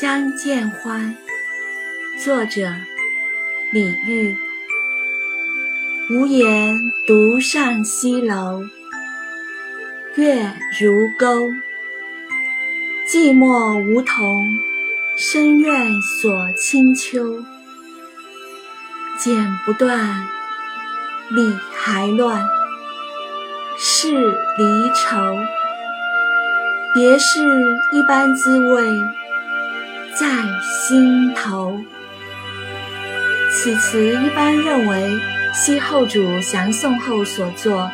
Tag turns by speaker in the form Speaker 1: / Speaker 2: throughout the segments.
Speaker 1: 相见欢，作者李煜。无言独上西楼，月如钩。寂寞梧桐，深院锁清秋。剪不断，理还乱，是离愁。别是一般滋味。在心头。此词一般认为西后主降宋后所作，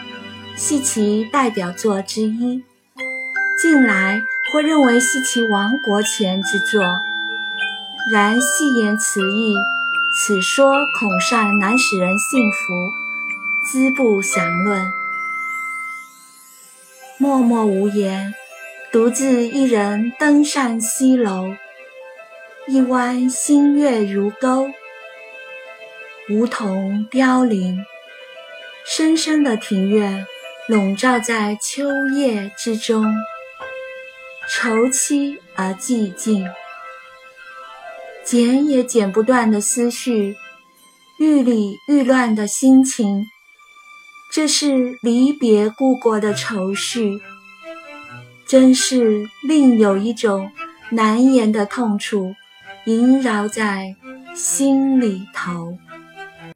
Speaker 1: 系其代表作之一。近来或认为系其亡国前之作。然细言词义，此说恐善难使人信服，兹不详论。默默无言，独自一人登上西楼。一弯新月如钩，梧桐凋零，深深的庭院笼罩在秋叶之中，愁凄而寂静，剪也剪不断的思绪，愈理愈乱的心情，这是离别故国的愁绪，真是另有一种难言的痛楚。萦绕在心里头。